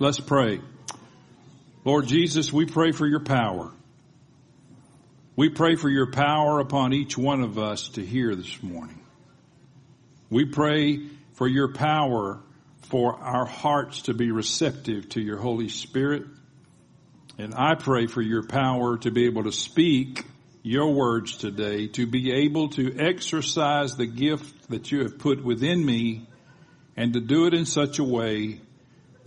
Let's pray. Lord Jesus, we pray for your power. We pray for your power upon each one of us to hear this morning. We pray for your power for our hearts to be receptive to your Holy Spirit. And I pray for your power to be able to speak your words today, to be able to exercise the gift that you have put within me and to do it in such a way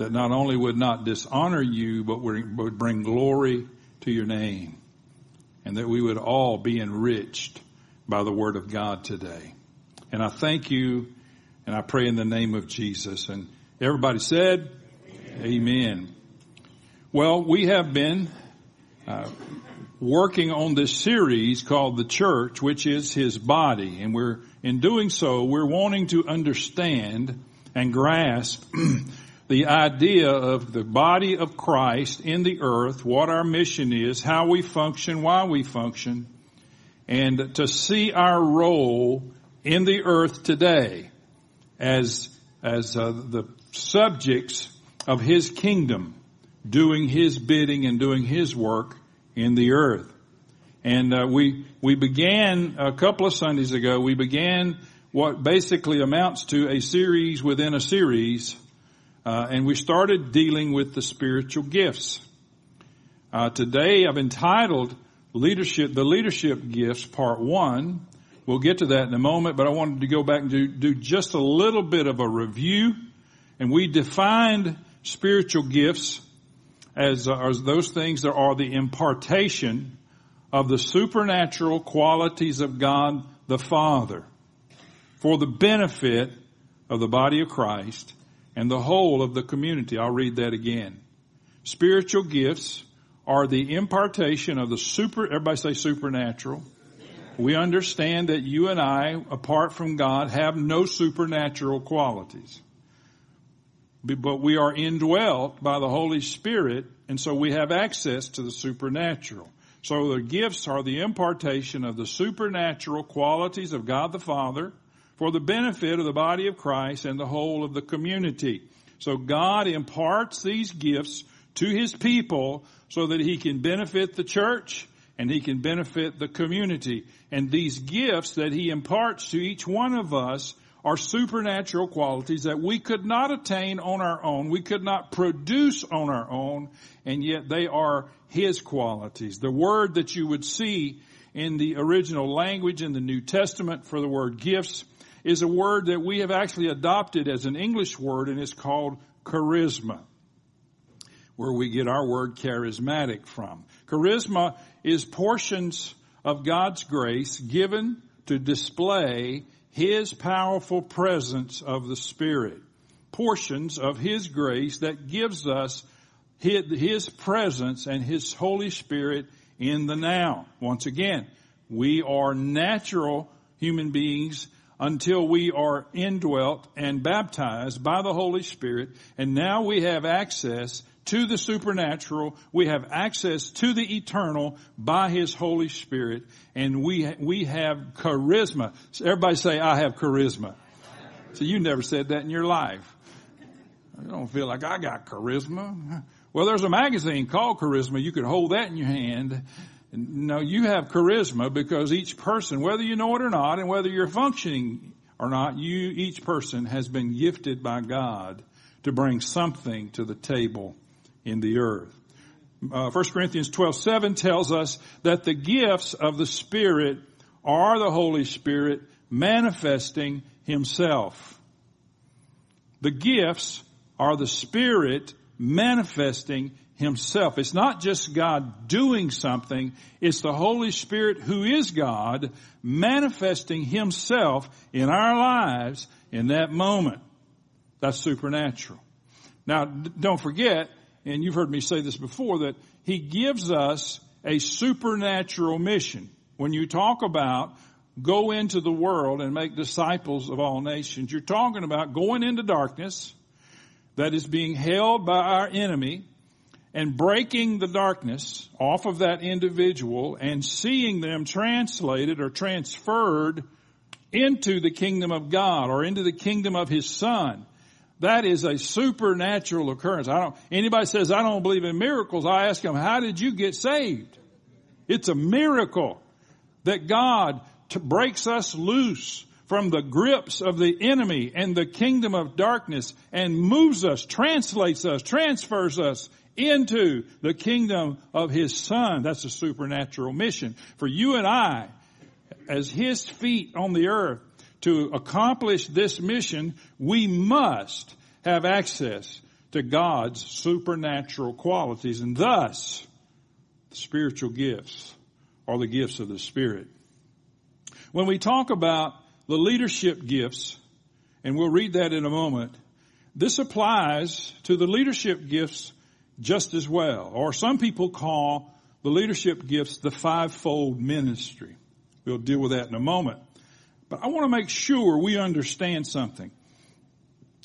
that not only would not dishonor you, but would bring glory to your name. And that we would all be enriched by the word of God today. And I thank you and I pray in the name of Jesus. And everybody said, Amen. Amen. Well, we have been uh, working on this series called the church, which is his body. And we're, in doing so, we're wanting to understand and grasp the idea of the body of Christ in the earth, what our mission is, how we function, why we function, and to see our role in the earth today as, as uh, the subjects of His kingdom, doing His bidding and doing His work in the earth. And uh, we we began a couple of Sundays ago. We began what basically amounts to a series within a series uh, and we started dealing with the spiritual gifts. Uh, today I've entitled leadership, the leadership gifts part one. We'll get to that in a moment, but I wanted to go back and do, do just a little bit of a review. And we defined spiritual gifts as, uh, as those things that are the impartation of the supernatural qualities of God the Father for the benefit of the body of Christ and the whole of the community. I'll read that again. Spiritual gifts are the impartation of the super, everybody say supernatural. We understand that you and I, apart from God, have no supernatural qualities. But we are indwelt by the Holy Spirit, and so we have access to the supernatural. So the gifts are the impartation of the supernatural qualities of God the Father, for the benefit of the body of Christ and the whole of the community. So God imparts these gifts to His people so that He can benefit the church and He can benefit the community. And these gifts that He imparts to each one of us are supernatural qualities that we could not attain on our own. We could not produce on our own, and yet they are His qualities. The word that you would see in the original language in the New Testament for the word gifts is a word that we have actually adopted as an English word and it's called charisma, where we get our word charismatic from. Charisma is portions of God's grace given to display His powerful presence of the Spirit. Portions of His grace that gives us His presence and His Holy Spirit in the now. Once again, we are natural human beings until we are indwelt and baptized by the Holy Spirit. And now we have access to the supernatural. We have access to the eternal by His Holy Spirit. And we, we have charisma. Everybody say, I have charisma. So you never said that in your life. I don't feel like I got charisma. Well, there's a magazine called Charisma. You could hold that in your hand no, you have charisma because each person, whether you know it or not, and whether you're functioning or not, you, each person has been gifted by God to bring something to the table in the earth. Uh, 1 Corinthians 12, 7 tells us that the gifts of the Spirit are the Holy Spirit manifesting Himself. The gifts are the Spirit manifesting himself. It's not just God doing something, it's the Holy Spirit who is God manifesting himself in our lives in that moment. That's supernatural. Now, don't forget, and you've heard me say this before, that he gives us a supernatural mission. When you talk about go into the world and make disciples of all nations, you're talking about going into darkness that is being held by our enemy and breaking the darkness off of that individual and seeing them translated or transferred into the kingdom of God or into the kingdom of His Son. That is a supernatural occurrence. I don't, anybody says I don't believe in miracles, I ask them, how did you get saved? It's a miracle that God breaks us loose from the grips of the enemy and the kingdom of darkness and moves us, translates us, transfers us into the kingdom of his son. That's a supernatural mission. For you and I, as his feet on the earth, to accomplish this mission, we must have access to God's supernatural qualities and thus the spiritual gifts are the gifts of the Spirit. When we talk about the leadership gifts, and we'll read that in a moment, this applies to the leadership gifts just as well. Or some people call the leadership gifts the fivefold ministry. We'll deal with that in a moment. But I want to make sure we understand something.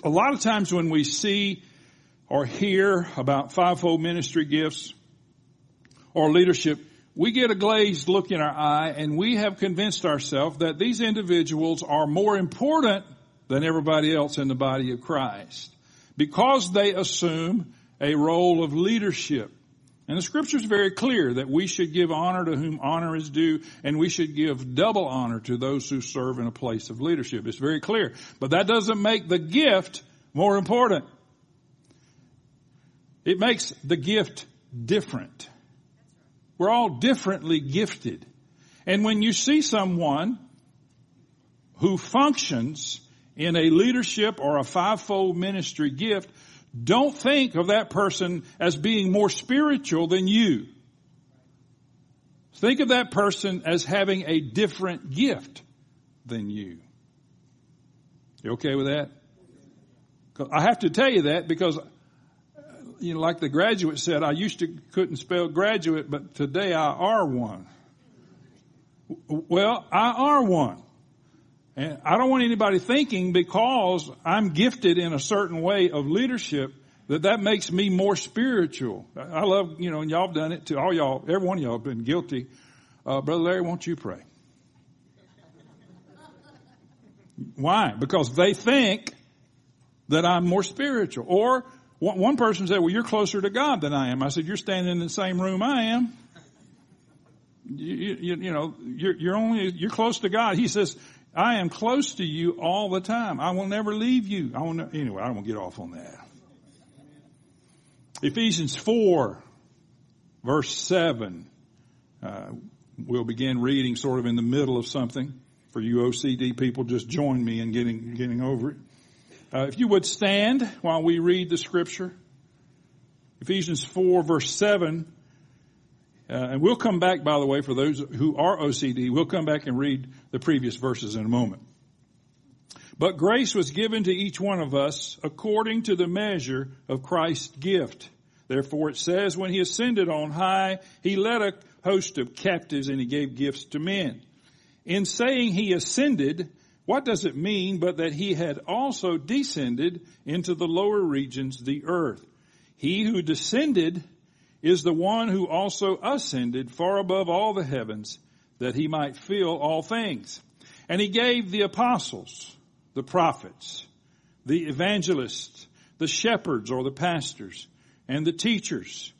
A lot of times when we see or hear about fivefold ministry gifts or leadership, we get a glazed look in our eye and we have convinced ourselves that these individuals are more important than everybody else in the body of Christ because they assume a role of leadership. And the scripture is very clear that we should give honor to whom honor is due and we should give double honor to those who serve in a place of leadership. It's very clear. But that doesn't make the gift more important. It makes the gift different. We're all differently gifted. And when you see someone who functions in a leadership or a fivefold ministry gift, don't think of that person as being more spiritual than you. Think of that person as having a different gift than you. You okay with that? I have to tell you that because, you know, like the graduate said, I used to couldn't spell graduate, but today I are one. Well, I are one. And I don't want anybody thinking because I'm gifted in a certain way of leadership that that makes me more spiritual. I love, you know, and y'all have done it too. All y'all, every one of y'all have been guilty. Uh, Brother Larry, won't you pray? Why? Because they think that I'm more spiritual. Or one person said, well, you're closer to God than I am. I said, you're standing in the same room I am. You, you, you know, you're, you're only, you're close to God. He says, I am close to you all the time. I will never leave you. I will ne- anyway, I don't want to get off on that. Ephesians 4 verse 7. Uh, we'll begin reading sort of in the middle of something. For you OCD people, just join me in getting, getting over it. Uh, if you would stand while we read the scripture. Ephesians 4 verse 7 uh, and we'll come back, by the way, for those who are OCD, we'll come back and read the previous verses in a moment. But grace was given to each one of us according to the measure of Christ's gift. Therefore it says, when he ascended on high, he led a host of captives and he gave gifts to men. In saying he ascended, what does it mean but that he had also descended into the lower regions, the earth? He who descended is the one who also ascended far above all the heavens that he might fill all things. And he gave the apostles, the prophets, the evangelists, the shepherds or the pastors, and the teachers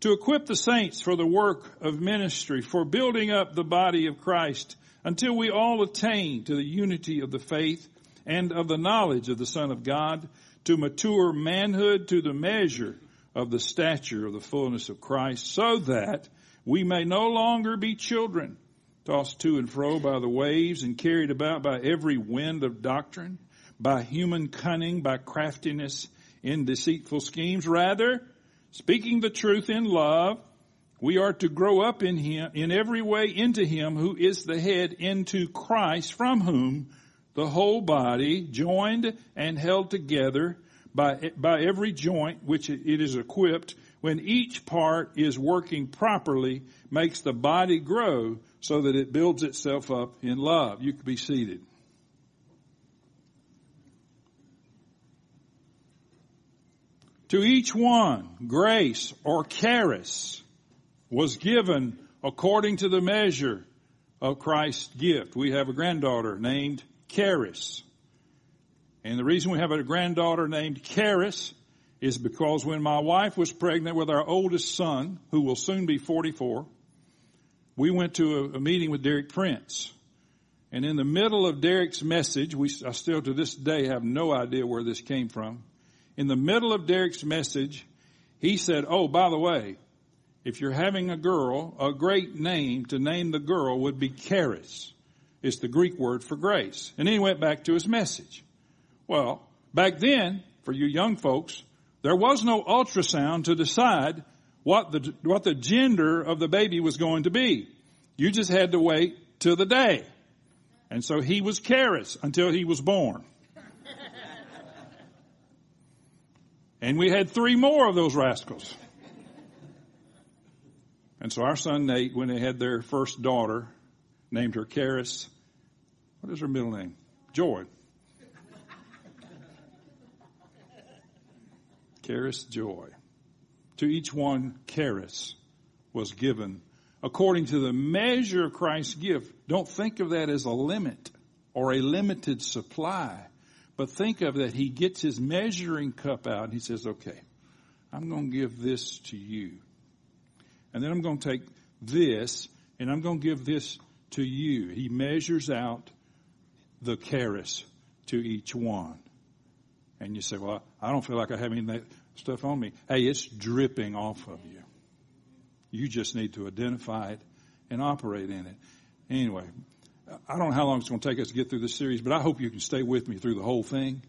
to equip the saints for the work of ministry, for building up the body of Christ until we all attain to the unity of the faith and of the knowledge of the Son of God to mature manhood to the measure of the stature of the fullness of Christ so that we may no longer be children tossed to and fro by the waves and carried about by every wind of doctrine, by human cunning, by craftiness in deceitful schemes. Rather, speaking the truth in love, we are to grow up in him, in every way into him who is the head into Christ from whom the whole body joined and held together by, by every joint which it is equipped, when each part is working properly, makes the body grow so that it builds itself up in love. You can be seated. To each one, grace or charis was given according to the measure of Christ's gift. We have a granddaughter named Charis. And the reason we have a granddaughter named Charis is because when my wife was pregnant with our oldest son, who will soon be 44, we went to a, a meeting with Derek Prince. And in the middle of Derek's message, we, I still to this day have no idea where this came from. In the middle of Derek's message, he said, oh, by the way, if you're having a girl, a great name to name the girl would be Charis. It's the Greek word for grace. And then he went back to his message. Well, back then, for you young folks, there was no ultrasound to decide what the, what the gender of the baby was going to be. You just had to wait till the day. And so he was Charis until he was born. and we had three more of those rascals. And so our son Nate, when they had their first daughter, named her Charis. What is her middle name? Joy. Charis Joy. To each one, Charis was given according to the measure of Christ's gift. Don't think of that as a limit or a limited supply, but think of that he gets his measuring cup out and he says, okay, I'm going to give this to you. And then I'm going to take this and I'm going to give this to you. He measures out the charis to each one. And you say, well, I don't feel like I have any of that stuff on me. Hey, it's dripping off of you. You just need to identify it and operate in it. Anyway, I don't know how long it's going to take us to get through this series, but I hope you can stay with me through the whole thing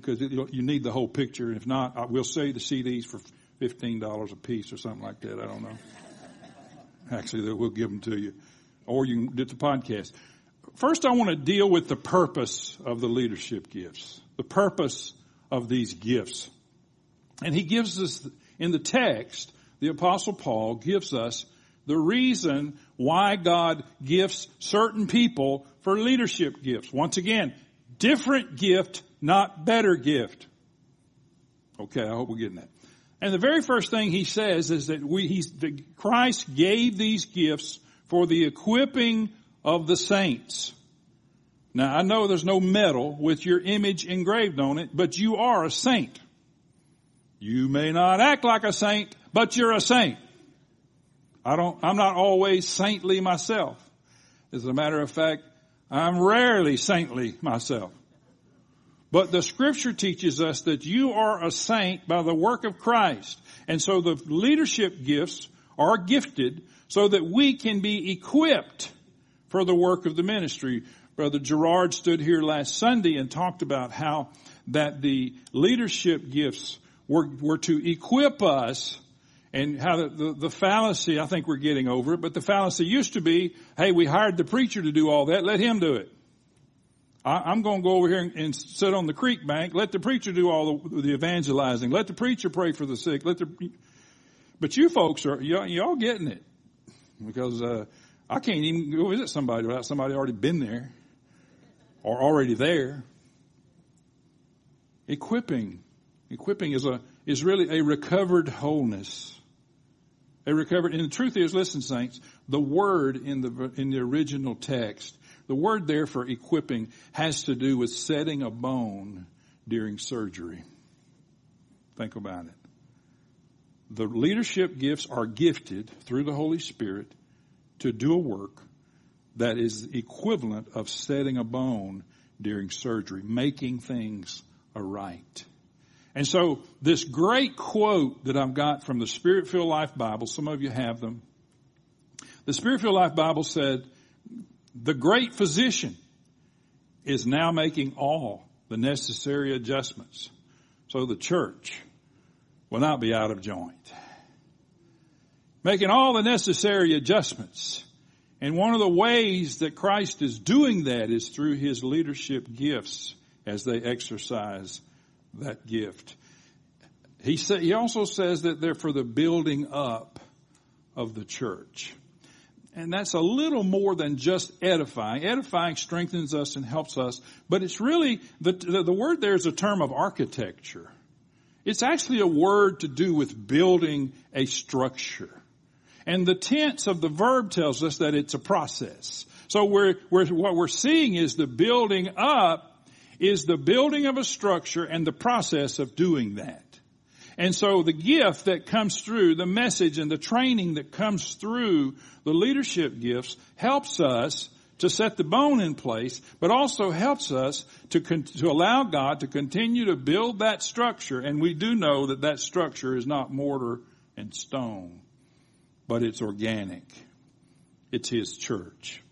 because you need the whole picture. And if not, we'll sell you the CDs for $15 a piece or something like that. I don't know. Actually, we'll give them to you. Or you can get the podcast. First, I want to deal with the purpose of the leadership gifts. The purpose of these gifts. And he gives us, in the text, the apostle Paul gives us the reason why God gifts certain people for leadership gifts. Once again, different gift, not better gift. Okay, I hope we're getting that. And the very first thing he says is that we, that Christ gave these gifts for the equipping of the saints. Now I know there's no medal with your image engraved on it, but you are a saint. You may not act like a saint, but you're a saint. I don't, I'm not always saintly myself. As a matter of fact, I'm rarely saintly myself. But the scripture teaches us that you are a saint by the work of Christ. And so the leadership gifts are gifted so that we can be equipped for the work of the ministry. Brother Gerard stood here last Sunday and talked about how that the leadership gifts were, were to equip us and how the, the, the, fallacy, I think we're getting over it, but the fallacy used to be, hey, we hired the preacher to do all that, let him do it. I, am going to go over here and, and, sit on the creek bank. Let the preacher do all the, the, evangelizing. Let the preacher pray for the sick. Let the, but you folks are y'all, y'all getting it because uh, I can't even go visit somebody without somebody already been there or already there. Equipping, equipping is a is really a recovered wholeness. A recovered, and the truth is, listen, saints, the word in the in the original text the word there for equipping has to do with setting a bone during surgery. Think about it. The leadership gifts are gifted through the Holy Spirit to do a work that is equivalent of setting a bone during surgery, making things aright. And so this great quote that I've got from the Spirit Filled Life Bible, some of you have them. The Spirit Filled Life Bible said, the great physician is now making all the necessary adjustments so the church will not be out of joint. Making all the necessary adjustments. And one of the ways that Christ is doing that is through his leadership gifts as they exercise that gift. He, sa- he also says that they're for the building up of the church. And that's a little more than just edifying. Edifying strengthens us and helps us, but it's really, the, the, the word there is a term of architecture. It's actually a word to do with building a structure. And the tense of the verb tells us that it's a process. So we're, we're, what we're seeing is the building up is the building of a structure and the process of doing that. And so the gift that comes through, the message and the training that comes through the leadership gifts helps us to set the bone in place, but also helps us to, con- to allow God to continue to build that structure. And we do know that that structure is not mortar and stone, but it's organic. It's His church.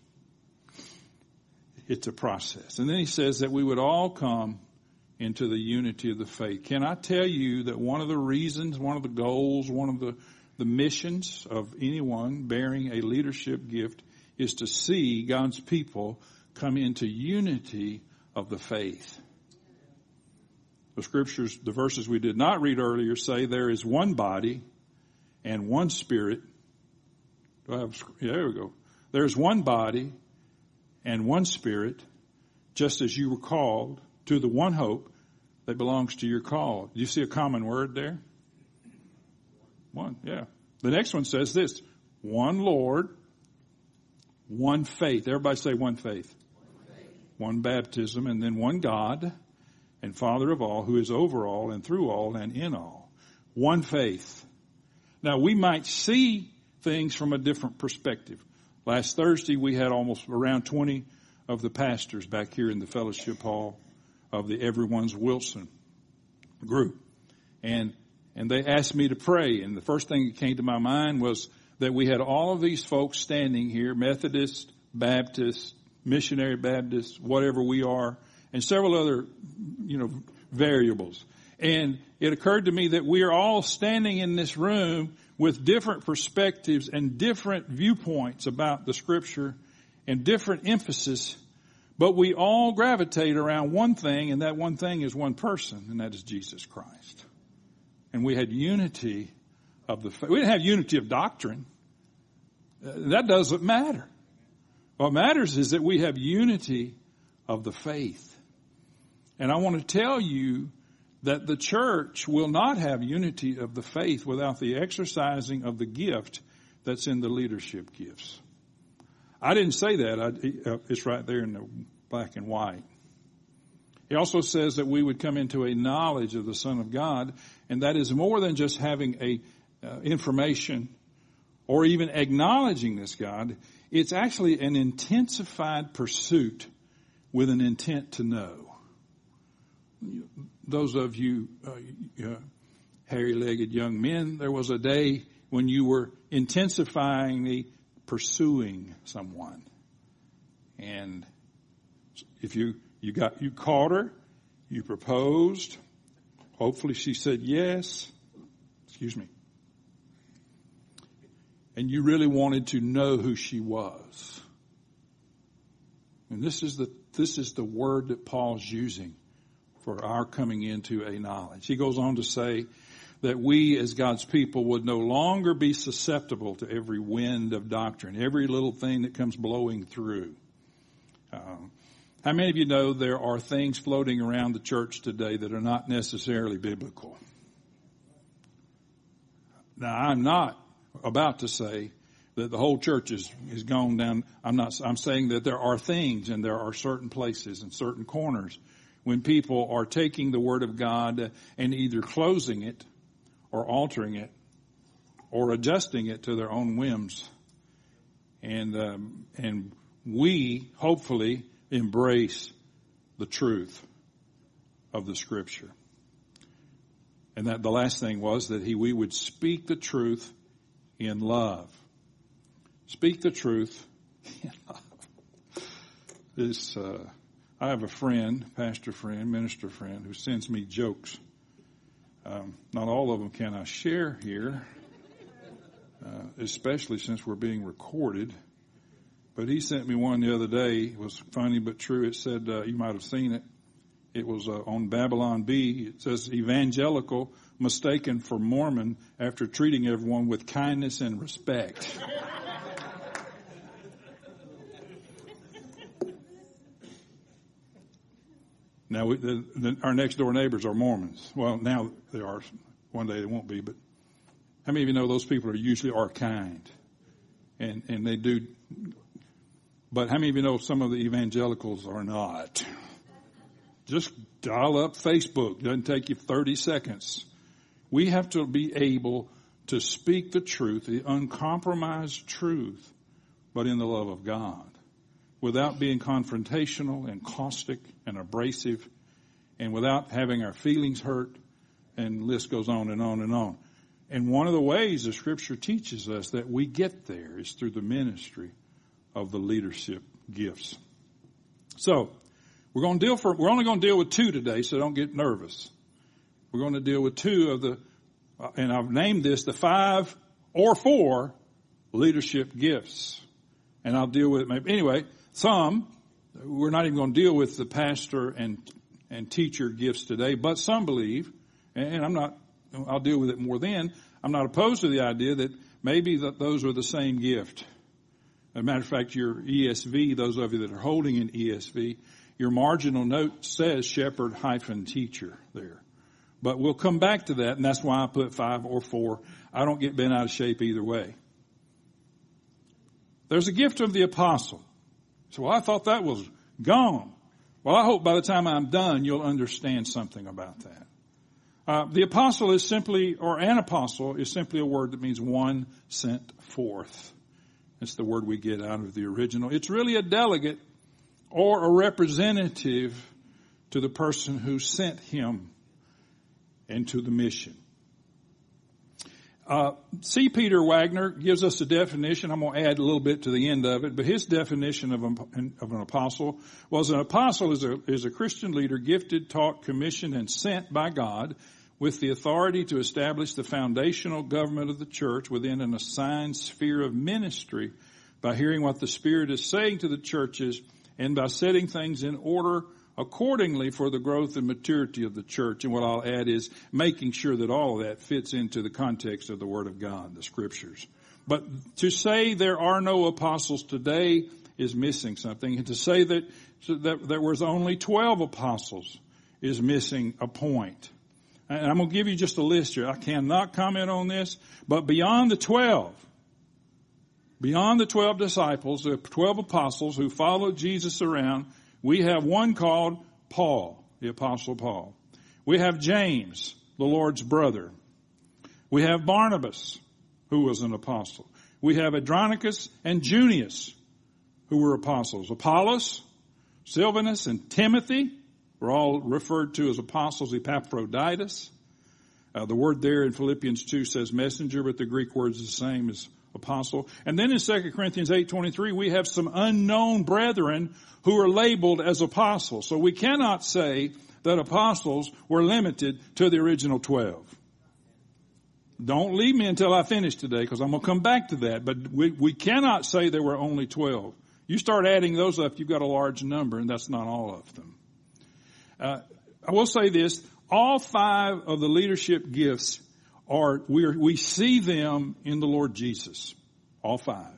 It's a process. And then He says that we would all come into the unity of the faith. Can I tell you that one of the reasons, one of the goals, one of the, the missions of anyone bearing a leadership gift is to see God's people come into unity of the faith. The scriptures, the verses we did not read earlier say there is one body and one spirit. Do I have, yeah, there we go. There's one body and one spirit, just as you were called to the one hope that belongs to your call. Do you see a common word there? One, yeah. The next one says this, one Lord, one faith. Everybody say one faith. One, faith. one baptism and then one God and Father of all who is over all and through all and in all. One faith. Now we might see things from a different perspective. Last Thursday we had almost around 20 of the pastors back here in the fellowship hall of the Everyone's Wilson group. And, and they asked me to pray. And the first thing that came to my mind was that we had all of these folks standing here, Methodist, Baptist, missionary Baptist, whatever we are, and several other, you know, variables. And it occurred to me that we are all standing in this room with different perspectives and different viewpoints about the scripture and different emphasis but we all gravitate around one thing, and that one thing is one person, and that is Jesus Christ. And we had unity of the faith. We didn't have unity of doctrine. Uh, that doesn't matter. What matters is that we have unity of the faith. And I want to tell you that the church will not have unity of the faith without the exercising of the gift that's in the leadership gifts. I didn't say that. I, uh, it's right there in the black and white. He also says that we would come into a knowledge of the Son of God, and that is more than just having a uh, information or even acknowledging this God. It's actually an intensified pursuit with an intent to know. Those of you uh, uh, hairy-legged young men, there was a day when you were intensifyingly pursuing someone. And if you, you got, you caught her, you proposed, hopefully she said yes, excuse me, and you really wanted to know who she was. And this is the, this is the word that Paul's using for our coming into a knowledge. He goes on to say, that we as God's people would no longer be susceptible to every wind of doctrine, every little thing that comes blowing through. Um, how many of you know there are things floating around the church today that are not necessarily biblical? Now, I'm not about to say that the whole church is, is gone down. I'm not, I'm saying that there are things and there are certain places and certain corners when people are taking the Word of God and either closing it or altering it or adjusting it to their own whims. And, um, and we hopefully embrace the truth of the scripture. And that the last thing was that he, we would speak the truth in love. Speak the truth in love. This, uh, I have a friend, pastor friend, minister friend, who sends me jokes um, not all of them can I share here, uh, especially since we're being recorded. But he sent me one the other day. It was funny but true. It said, uh, you might have seen it. It was uh, on Babylon Bee. It says, evangelical mistaken for Mormon after treating everyone with kindness and respect. Now, we, the, the, our next door neighbors are Mormons. Well, now they are. One day they won't be. But how many of you know those people are usually are kind, and and they do. But how many of you know some of the evangelicals are not? just dial up Facebook. Doesn't take you 30 seconds. We have to be able to speak the truth, the uncompromised truth, but in the love of God without being confrontational and caustic and abrasive and without having our feelings hurt and list goes on and on and on. And one of the ways the scripture teaches us that we get there is through the ministry of the leadership gifts. So, we're going to deal for, we're only going to deal with two today, so don't get nervous. We're going to deal with two of the, and I've named this the five or four leadership gifts. And I'll deal with it maybe. Anyway, some, we're not even going to deal with the pastor and, and teacher gifts today, but some believe, and I'm not, I'll deal with it more then, I'm not opposed to the idea that maybe that those are the same gift. As a matter of fact, your ESV, those of you that are holding an ESV, your marginal note says shepherd hyphen teacher there. But we'll come back to that, and that's why I put five or four. I don't get bent out of shape either way. There's a gift of the apostle. So I thought that was gone. Well, I hope by the time I'm done, you'll understand something about that. Uh, the apostle is simply, or an apostle is simply a word that means one sent forth. That's the word we get out of the original. It's really a delegate or a representative to the person who sent him into the mission. Uh, C. Peter Wagner gives us a definition. I'm going to add a little bit to the end of it, but his definition of an, of an apostle was an apostle is a, is a Christian leader gifted, taught, commissioned, and sent by God with the authority to establish the foundational government of the church within an assigned sphere of ministry by hearing what the Spirit is saying to the churches and by setting things in order accordingly for the growth and maturity of the church. And what I'll add is making sure that all of that fits into the context of the Word of God, the Scriptures. But to say there are no apostles today is missing something. And to say that, that there was only 12 apostles is missing a point. And I'm going to give you just a list here. I cannot comment on this, but beyond the 12, beyond the 12 disciples, the 12 apostles who followed Jesus around, we have one called Paul, the apostle Paul. We have James, the Lord's brother. We have Barnabas, who was an apostle. We have Andronicus and Junius, who were apostles. Apollos, Silvanus, and Timothy were all referred to as apostles. Epaphroditus. Uh, the word there in Philippians 2 says messenger, but the Greek word is the same as apostle. And then in 2 Corinthians 8:23 we have some unknown brethren who are labeled as apostles. So we cannot say that apostles were limited to the original 12. Don't leave me until I finish today because I'm going to come back to that. But we, we cannot say there were only 12. You start adding those up, you've got a large number and that's not all of them. Uh, I will say this, all five of the leadership gifts are, we, are, we see them in the Lord Jesus. All five.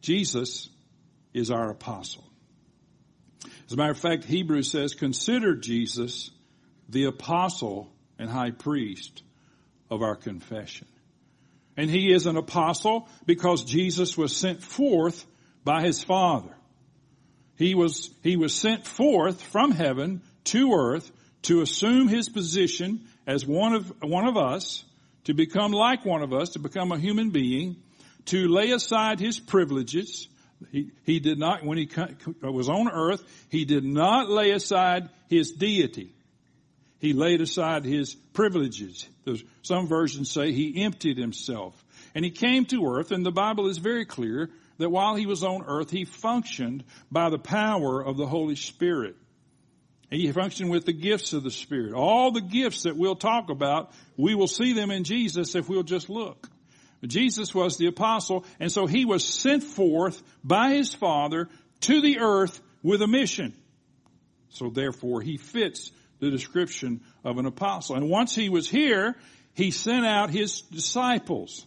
Jesus is our apostle. As a matter of fact, Hebrews says, consider Jesus the apostle and high priest of our confession. And he is an apostle because Jesus was sent forth by his Father. He was, he was sent forth from heaven to earth to assume his position as one of, one of us, to become like one of us, to become a human being, to lay aside his privileges. He, he did not, when he was on earth, he did not lay aside his deity. He laid aside his privileges. There's, some versions say he emptied himself. And he came to earth, and the Bible is very clear that while he was on earth, he functioned by the power of the Holy Spirit. He functioned with the gifts of the Spirit. All the gifts that we'll talk about, we will see them in Jesus if we'll just look. Jesus was the apostle, and so he was sent forth by his Father to the earth with a mission. So therefore, he fits the description of an apostle. And once he was here, he sent out his disciples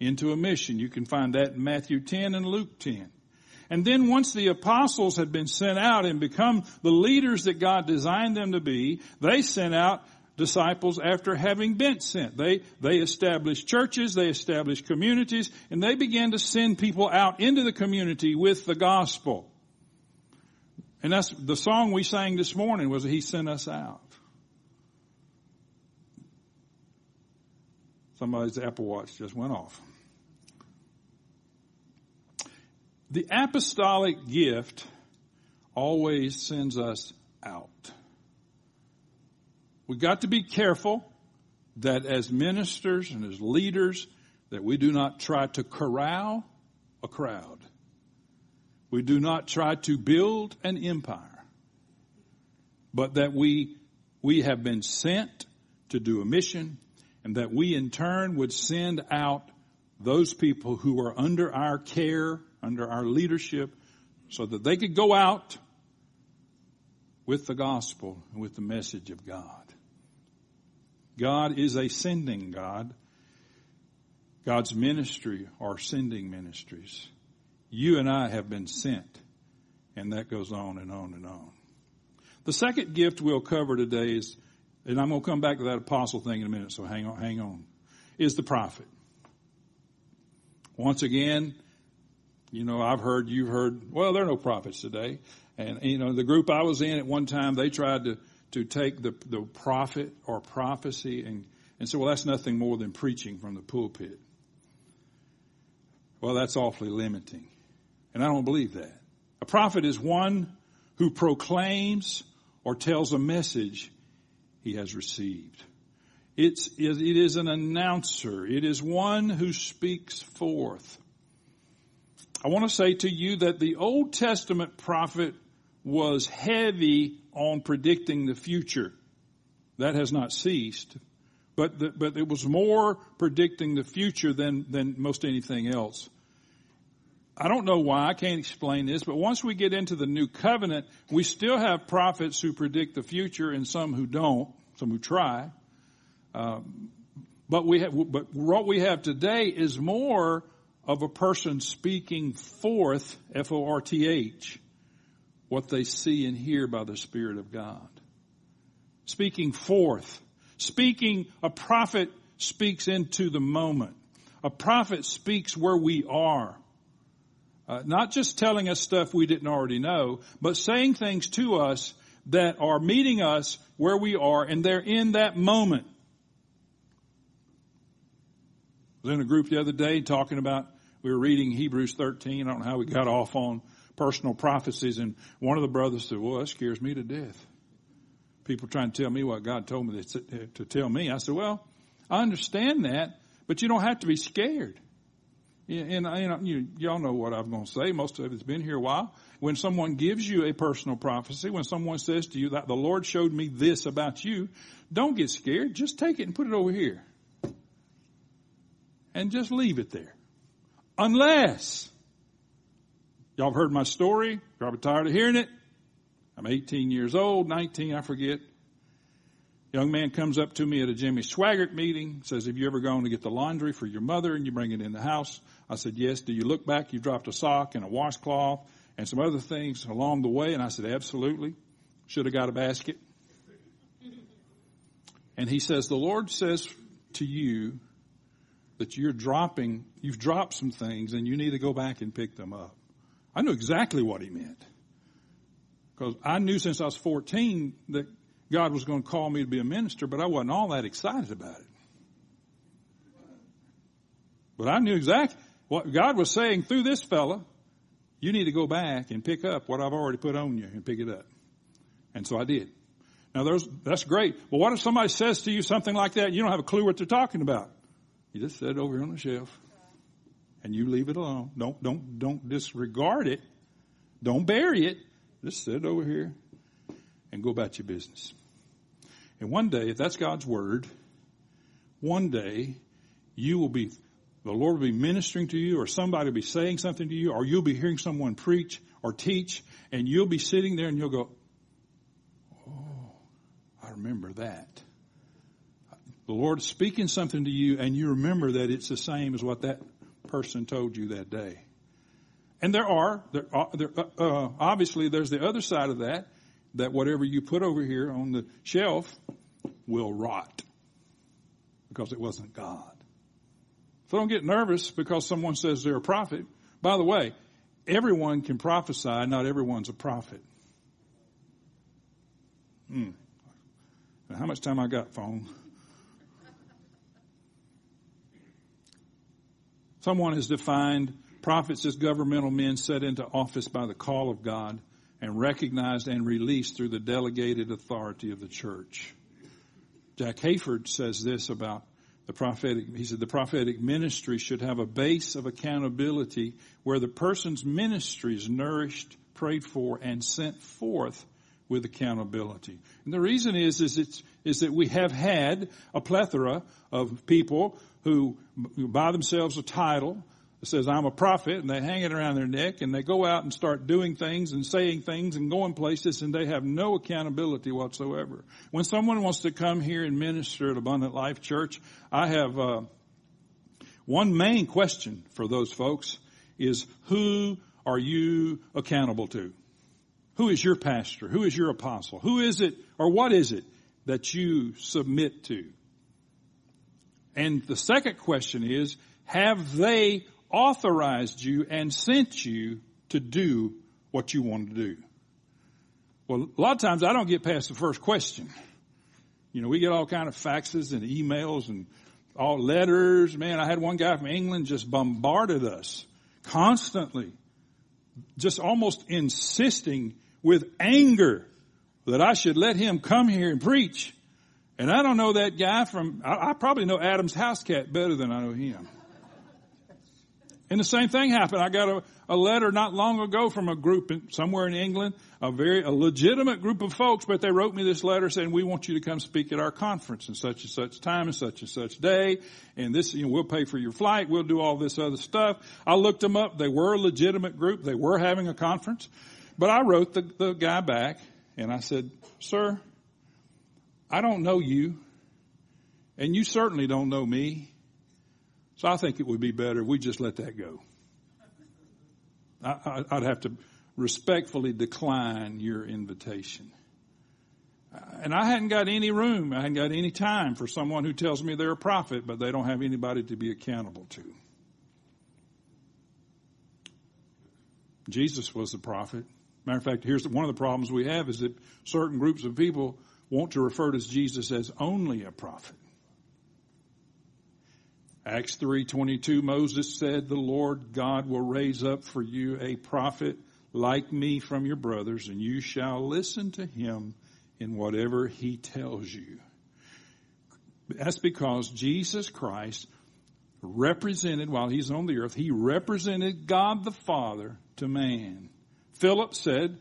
into a mission. You can find that in Matthew 10 and Luke 10. And then once the apostles had been sent out and become the leaders that God designed them to be, they sent out disciples after having been sent. They, they established churches, they established communities, and they began to send people out into the community with the gospel. And that's the song we sang this morning was He sent us out. Somebody's Apple Watch just went off. The apostolic gift always sends us out. We've got to be careful that as ministers and as leaders that we do not try to corral a crowd. We do not try to build an empire, but that we, we have been sent to do a mission and that we in turn would send out those people who are under our care, under our leadership, so that they could go out with the gospel and with the message of God. God is a sending God. God's ministry are sending ministries. You and I have been sent. And that goes on and on and on. The second gift we'll cover today is, and I'm going to come back to that apostle thing in a minute, so hang on, hang on, is the prophet. Once again, you know, I've heard, you've heard, well, there are no prophets today. And, you know, the group I was in at one time, they tried to, to take the, the prophet or prophecy and, and say, well, that's nothing more than preaching from the pulpit. Well, that's awfully limiting. And I don't believe that. A prophet is one who proclaims or tells a message he has received. It's, it is an announcer. It is one who speaks forth. I want to say to you that the Old Testament prophet was heavy on predicting the future. That has not ceased. But, the, but it was more predicting the future than, than most anything else. I don't know why, I can't explain this, but once we get into the new covenant, we still have prophets who predict the future and some who don't, some who try. Um, but we have, but what we have today is more of a person speaking forth, F-O-R-T-H, what they see and hear by the Spirit of God. Speaking forth. Speaking, a prophet speaks into the moment. A prophet speaks where we are. Uh, not just telling us stuff we didn't already know, but saying things to us that are meeting us where we are and they're in that moment. I was in a group the other day talking about, we were reading Hebrews 13. I don't know how we got off on personal prophecies and one of the brothers said, well, that scares me to death. People trying to tell me what God told me to, tell me. I said, well, I understand that, but you don't have to be scared. And, know, you, y'all know what I'm going to say. Most of it's been here a while. When someone gives you a personal prophecy, when someone says to you that the Lord showed me this about you, don't get scared. Just take it and put it over here. And just leave it there. Unless, y'all have heard my story, probably tired of hearing it. I'm 18 years old, 19, I forget. Young man comes up to me at a Jimmy Swaggart meeting, says, have you ever gone to get the laundry for your mother and you bring it in the house? I said, yes. Do you look back? You dropped a sock and a washcloth and some other things along the way. And I said, absolutely. Should have got a basket. And he says, the Lord says to you that you're dropping, you've dropped some things and you need to go back and pick them up. I knew exactly what he meant. Because I knew since I was 14 that God was going to call me to be a minister, but I wasn't all that excited about it. But I knew exactly what God was saying through this fella. You need to go back and pick up what I've already put on you and pick it up. And so I did. Now that's great. Well, what if somebody says to you something like that? You don't have a clue what they're talking about. You just set it over here on the shelf and you leave it alone. Don't, don't, don't disregard it. Don't bury it. Just set it over here and go about your business. And one day, if that's God's word, one day you will be, the Lord will be ministering to you or somebody will be saying something to you or you'll be hearing someone preach or teach and you'll be sitting there and you'll go, Oh, I remember that. The Lord's speaking something to you and you remember that it's the same as what that person told you that day. And there are, there, are, there uh, uh obviously there's the other side of that that whatever you put over here on the shelf will rot because it wasn't God. So don't get nervous because someone says they're a prophet. By the way, everyone can prophesy, not everyone's a prophet. Mm. How much time I got, phone? Someone has defined prophets as governmental men set into office by the call of God and recognized and released through the delegated authority of the church. Jack Hayford says this about the prophetic, he said the prophetic ministry should have a base of accountability where the person's ministry is nourished, prayed for, and sent forth with accountability. And the reason is, is it's, is that we have had a plethora of people who, buy themselves a title that says, I'm a prophet, and they hang it around their neck, and they go out and start doing things and saying things and going places, and they have no accountability whatsoever. When someone wants to come here and minister at Abundant Life Church, I have uh, one main question for those folks is, who are you accountable to? Who is your pastor? Who is your apostle? Who is it, or what is it that you submit to? And the second question is, have they authorized you and sent you to do what you want to do? Well, a lot of times I don't get past the first question. You know, we get all kind of faxes and emails and all letters. Man, I had one guy from England just bombarded us constantly, just almost insisting with anger that I should let him come here and preach. And I don't know that guy from, I, I probably know Adam's house cat better than I know him. And the same thing happened. I got a, a letter not long ago from a group in, somewhere in England, a very, a legitimate group of folks, but they wrote me this letter saying, we want you to come speak at our conference in such and such time and such and such day. And this, you know, we'll pay for your flight. We'll do all this other stuff. I looked them up. They were a legitimate group. They were having a conference. But I wrote the, the guy back and I said, sir, I don't know you and you certainly don't know me. So I think it would be better if we just let that go. I, would have to respectfully decline your invitation. And I hadn't got any room, I hadn't got any time for someone who tells me they're a prophet, but they don't have anybody to be accountable to. Jesus was a prophet. Matter of fact, here's one of the problems we have is that certain groups of people want to refer to Jesus as only a prophet. Acts 3:22 Moses said the Lord God will raise up for you a prophet like me from your brothers and you shall listen to him in whatever he tells you. That's because Jesus Christ represented while he's on the earth, he represented God the Father to man. Philip said,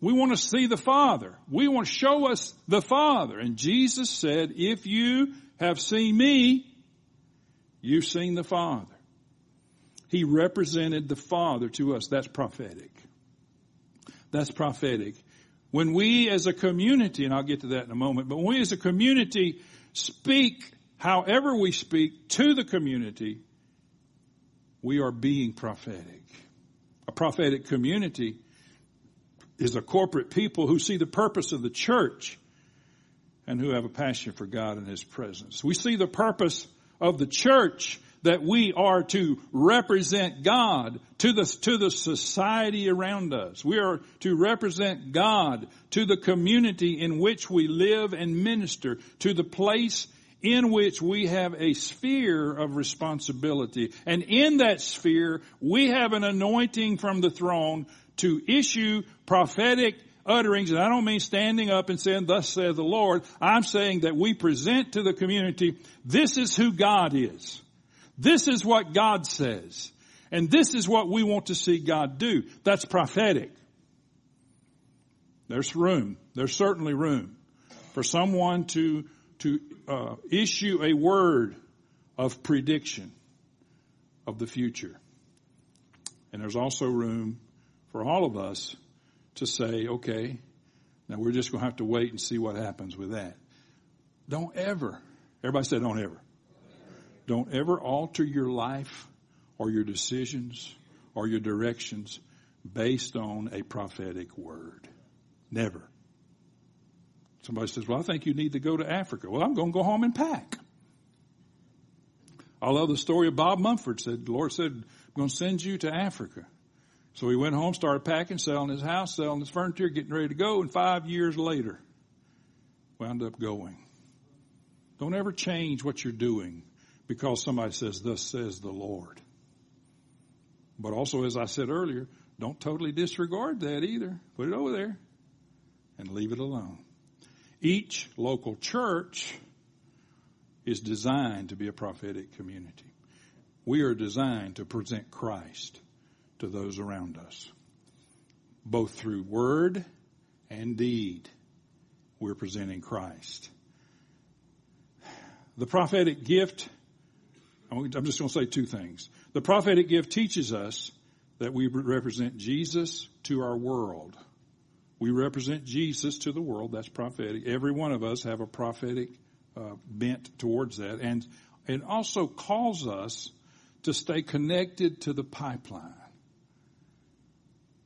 we want to see the Father. We want to show us the Father. And Jesus said, if you have seen me, you've seen the Father. He represented the Father to us. That's prophetic. That's prophetic. When we as a community, and I'll get to that in a moment, but when we as a community speak however we speak to the community, we are being prophetic. A prophetic community is a corporate people who see the purpose of the church and who have a passion for God and His presence. We see the purpose of the church that we are to represent God to the, to the society around us. We are to represent God to the community in which we live and minister, to the place in which we have a sphere of responsibility. And in that sphere, we have an anointing from the throne to issue prophetic utterings. And I don't mean standing up and saying, thus saith the Lord. I'm saying that we present to the community, this is who God is. This is what God says. And this is what we want to see God do. That's prophetic. There's room. There's certainly room for someone to to uh, issue a word of prediction of the future. And there's also room for all of us to say, okay, now we're just going to have to wait and see what happens with that. Don't ever, everybody say don't ever. Don't ever alter your life or your decisions or your directions based on a prophetic word. Never. Somebody says, well, I think you need to go to Africa. Well, I'm going to go home and pack. I love the story of Bob Mumford said, the Lord said, I'm going to send you to Africa. So he went home, started packing, selling his house, selling his furniture, getting ready to go, and five years later, wound up going. Don't ever change what you're doing because somebody says, thus says the Lord. But also, as I said earlier, don't totally disregard that either. Put it over there and leave it alone. Each local church is designed to be a prophetic community. We are designed to present Christ to those around us, both through word and deed. We're presenting Christ. The prophetic gift, I'm just going to say two things. The prophetic gift teaches us that we represent Jesus to our world. We represent Jesus to the world. That's prophetic. Every one of us have a prophetic uh, bent towards that, and it also calls us to stay connected to the pipeline.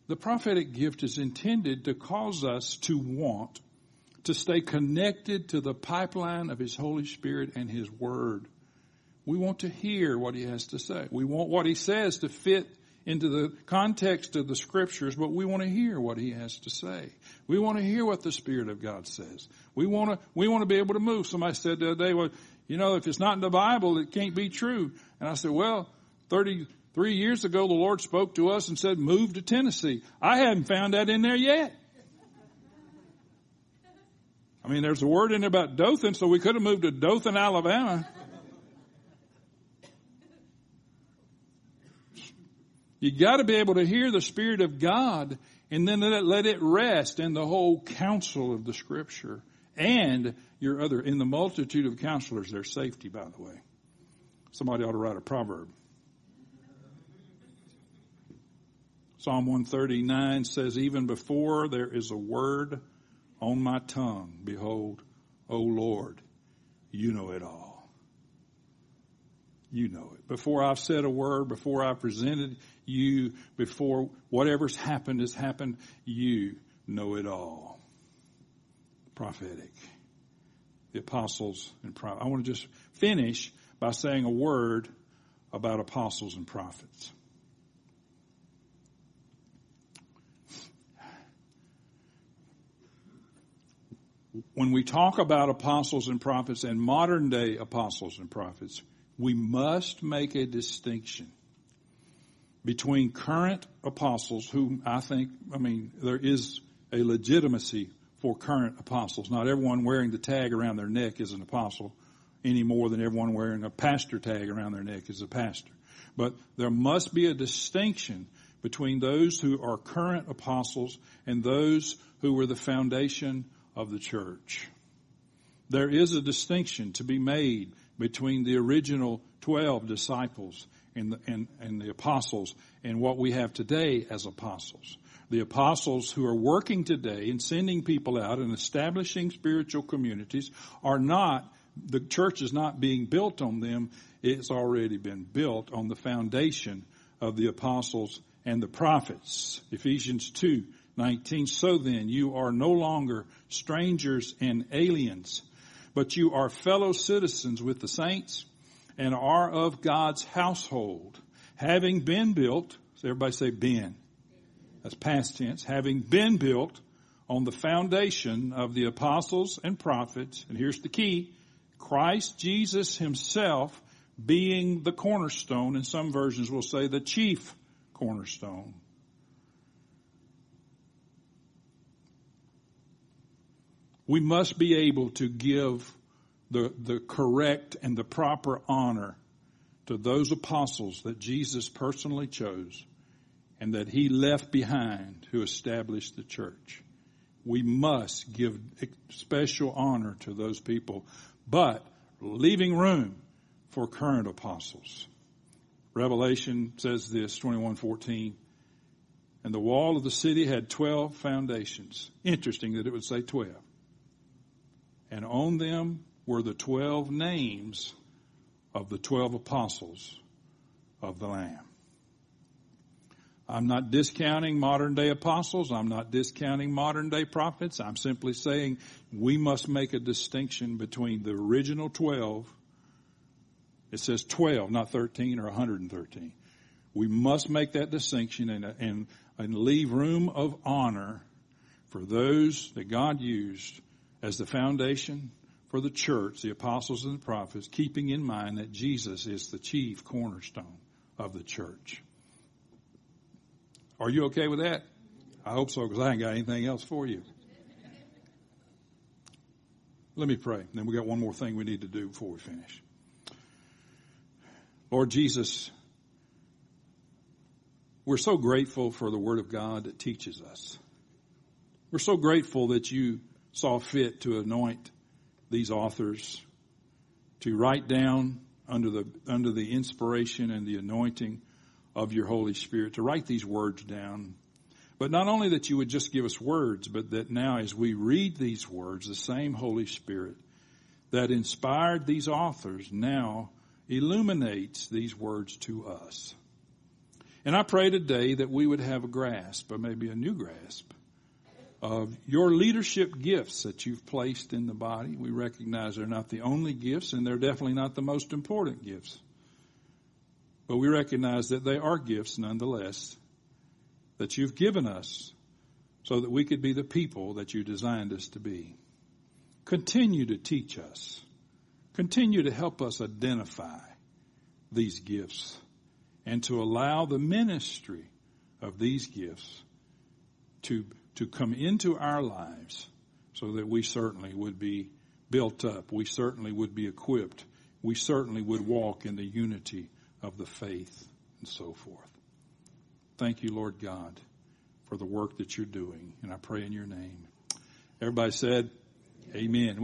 The prophetic gift is intended to cause us to want to stay connected to the pipeline of His Holy Spirit and His Word. We want to hear what He has to say. We want what He says to fit into the context of the scriptures, but we want to hear what he has to say. We want to hear what the Spirit of God says. We want to, we want to be able to move. Somebody said the other day, well, you know, if it's not in the Bible, it can't be true. And I said, well, 33 years ago, the Lord spoke to us and said, move to Tennessee. I haven't found that in there yet. I mean, there's a word in there about Dothan, so we could have moved to Dothan, Alabama. You got to be able to hear the Spirit of God and then let it, let it rest in the whole counsel of the Scripture and your other, in the multitude of counselors, there's safety, by the way. Somebody ought to write a proverb. Psalm 139 says, even before there is a word on my tongue, behold, O Lord, you know it all. You know it. Before I've said a word, before I've presented you, before whatever's happened has happened, you know it all. Prophetic. The apostles and prophets. I want to just finish by saying a word about apostles and prophets. When we talk about apostles and prophets and modern day apostles and prophets, we must make a distinction between current apostles who I think, I mean, there is a legitimacy for current apostles. Not everyone wearing the tag around their neck is an apostle any more than everyone wearing a pastor tag around their neck is a pastor. But there must be a distinction between those who are current apostles and those who were the foundation of the church. There is a distinction to be made between the original 12 disciples and the, and, and the apostles and what we have today as apostles. The apostles who are working today and sending people out and establishing spiritual communities are not, the church is not being built on them. It's already been built on the foundation of the apostles and the prophets. Ephesians 2, 19. So then you are no longer strangers and aliens but you are fellow citizens with the saints and are of God's household, having been built, so everybody say been. That's past tense, having been built on the foundation of the apostles and prophets, and here's the key, Christ Jesus himself being the cornerstone, and some versions will say the chief cornerstone. we must be able to give the, the correct and the proper honor to those apostles that Jesus personally chose and that he left behind who established the church. We must give special honor to those people, but leaving room for current apostles. Revelation says this, 2114, and the wall of the city had 12 foundations. Interesting that it would say 12 and on them were the twelve names of the twelve apostles of the Lamb. I'm not discounting modern day apostles. I'm not discounting modern day prophets. I'm simply saying we must make a distinction between the original 12. It says 12, not 13 or 113. We must make that distinction and, and, and leave room of honor for those that God used as the foundation for the church, the apostles and the prophets, keeping in mind that Jesus is the chief cornerstone of the church. Are you okay with that? I hope so because I ain't got anything else for you. Let me pray. Then we got one more thing we need to do before we finish. Lord Jesus, we're so grateful for the Word of God that teaches us. We're so grateful that you saw fit to anoint these authors to write down under the, under the inspiration and the anointing of your Holy Spirit, to write these words down. But not only that you would just give us words, but that now as we read these words, the same Holy Spirit that inspired these authors now illuminates these words to us. And I pray today that we would have a grasp, or maybe a new grasp, of your leadership gifts that you've placed in the body. We recognize they're not the only gifts, and they're definitely not the most important gifts. But we recognize that they are gifts nonetheless that you've given us so that we could be the people that you designed us to be. Continue to teach us. Continue to help us identify these gifts and to allow the ministry of these gifts to, to come into our lives so that we certainly would be built up. We certainly would be equipped. We certainly would walk in the unity of the faith and so forth. Thank you, Lord God, for the work that you're doing. And I pray in your name. Everybody said, Amen.